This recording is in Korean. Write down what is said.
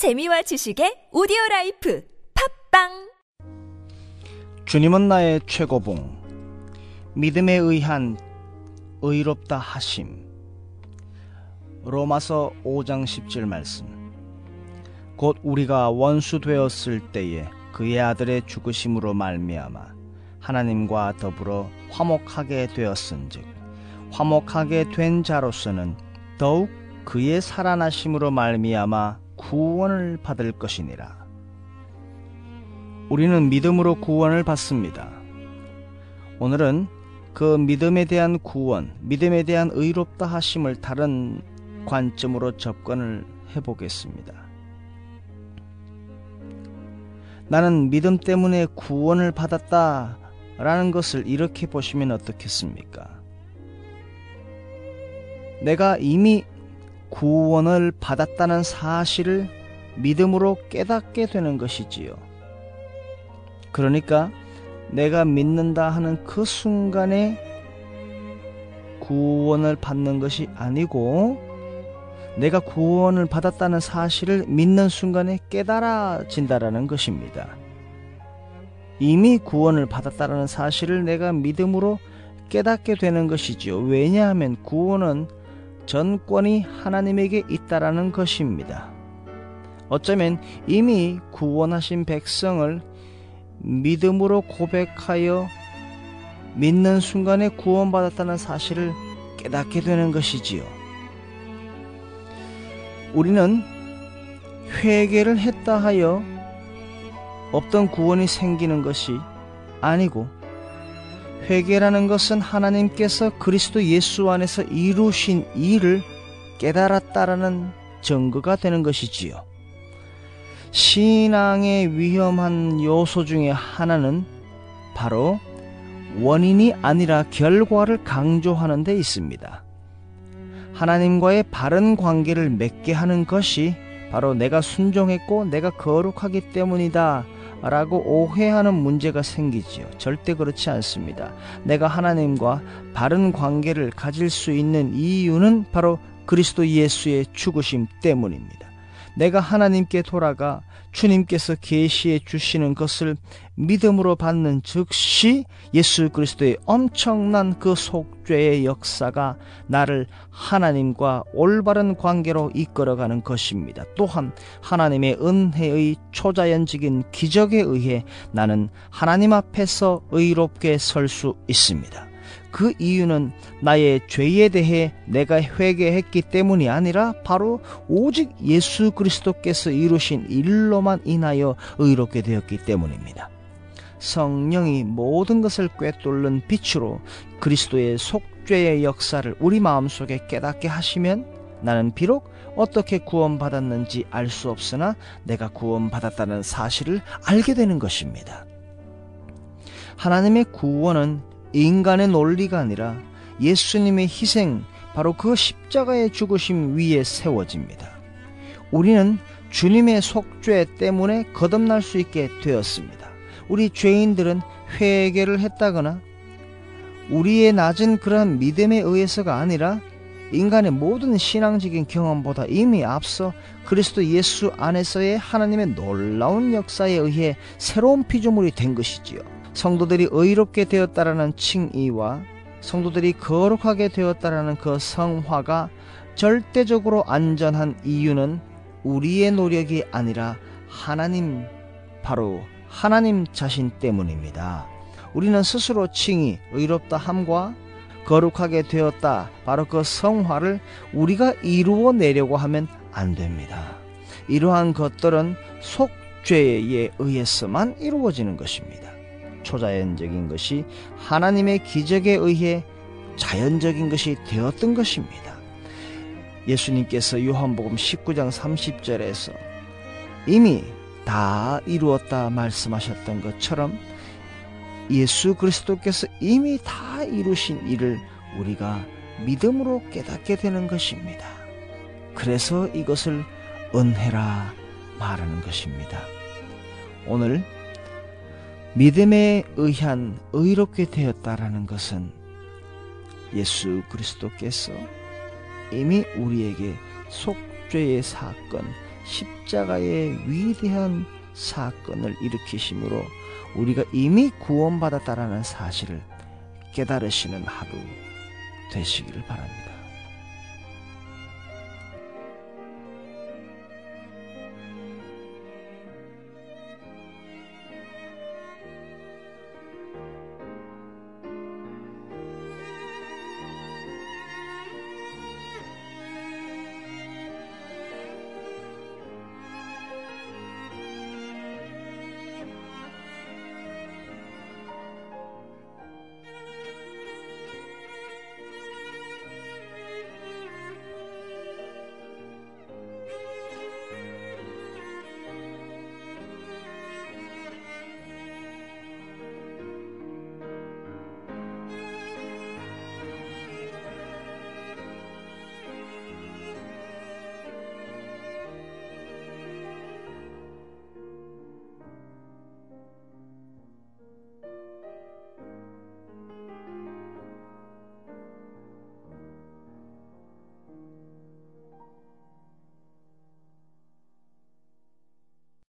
재미와 지식의 오디오 라이프 팟빵! 주님은 나의 최고봉 믿음에 의한 의롭다 하심. 로마서 5장 10절 말씀. 곧 우리가 원수 되었을 때에 그의 아들의 죽으심으로 말미암아 하나님과 더불어 화목하게 되었은즉 화목하게 된 자로서는 더욱 그의 살아나심으로 말미암아 구원을 받을 것이니라. 우리는 믿음으로 구원을 받습니다. 오늘은 그 믿음에 대한 구원, 믿음에 대한 의롭다 하심을 다른 관점으로 접근을 해보겠습니다. 나는 믿음 때문에 구원을 받았다 라는 것을 이렇게 보시면 어떻겠습니까? 내가 이미 구원을 받았다는 사실을 믿음으로 깨닫게 되는 것이지요. 그러니까 내가 믿는다 하는 그 순간에 구원을 받는 것이 아니고 내가 구원을 받았다는 사실을 믿는 순간에 깨달아진다라는 것입니다. 이미 구원을 받았다는 사실을 내가 믿음으로 깨닫게 되는 것이지요. 왜냐하면 구원은 전권이 하나님에게 있다라는 것입니다. 어쩌면 이미 구원하신 백성을 믿음으로 고백하여 믿는 순간에 구원받았다는 사실을 깨닫게 되는 것이지요. 우리는 회개를 했다 하여 없던 구원이 생기는 것이 아니고 회개라는 것은 하나님께서 그리스도 예수 안에서 이루신 일을 깨달았다라는 증거가 되는 것이지요. 신앙의 위험한 요소 중에 하나는 바로 원인이 아니라 결과를 강조하는 데 있습니다. 하나님과의 바른 관계를 맺게 하는 것이 바로 내가 순종했고 내가 거룩하기 때문이다 라고 오해하는 문제가 생기지요. 절대 그렇지 않습니다. 내가 하나님과 바른 관계를 가질 수 있는 이유는 바로 그리스도 예수의 죽으심 때문입니다. 내가 하나님께 돌아가 주님께서 계시해 주시는 것을 믿음으로 받는 즉시 예수 그리스도의 엄청난 그 속죄의 역사가 나를 하나님과 올바른 관계로 이끌어가는 것입니다. 또한 하나님의 은혜의 초자연적인 기적에 의해 나는 하나님 앞에서 의롭게 설 수 있습니다. 그 이유는 나의 죄에 대해 내가 회개했기 때문이 아니라 바로 오직 예수 그리스도께서 이루신 일로만 인하여 의롭게 되었기 때문입니다. 성령이 모든 것을 꿰뚫는 빛으로 그리스도의 속죄의 역사를 우리 마음속에 깨닫게 하시면 나는 비록 어떻게 구원받았는지 알 수 없으나 내가 구원받았다는 사실을 알게 되는 것입니다. 하나님의 구원은 인간의 논리가 아니라 예수님의 희생, 바로 그 십자가의 죽으심 위에 세워집니다. 우리는 주님의 속죄 때문에 거듭날 수 있게 되었습니다. 우리 죄인들은 회개를 했다거나 우리의 낮은 그러한 믿음에 의해서가 아니라 인간의 모든 신앙적인 경험보다 이미 앞서 그리스도 예수 안에서의 하나님의 놀라운 역사에 의해 새로운 피조물이 된 것이지요. 성도들이 의롭게 되었다라는 칭의와 성도들이 거룩하게 되었다라는 그 성화가 절대적으로 안전한 이유는 우리의 노력이 아니라 하나님 바로 하나님 자신 때문입니다. 우리는 스스로 칭의 의롭다 함과 거룩하게 되었다 바로 그 성화를 우리가 이루어 내려고 하면 안 됩니다. 이러한 것들은 속죄에 의해서만 이루어지는 것입니다. 초자연적인 것이 하나님의 기적에 의해 자연적인 것이 되었던 것입니다. 예수님께서 요한복음 19장 30절에서 이미 다 이루었다 말씀하셨던 것처럼 예수 그리스도께서 이미 다 이루신 일을 우리가 믿음으로 깨닫게 되는 것입니다. 그래서 이것을 은혜라 말하는 것입니다. 오늘 믿음에 의한 의롭게 되었다라는 것은 예수 그리스도께서 이미 우리에게 속죄의 사건, 십자가의 위대한 사건을 일으키심으로 우리가 이미 구원받았다라는 사실을 깨달으시는 하루 되시기를 바랍니다.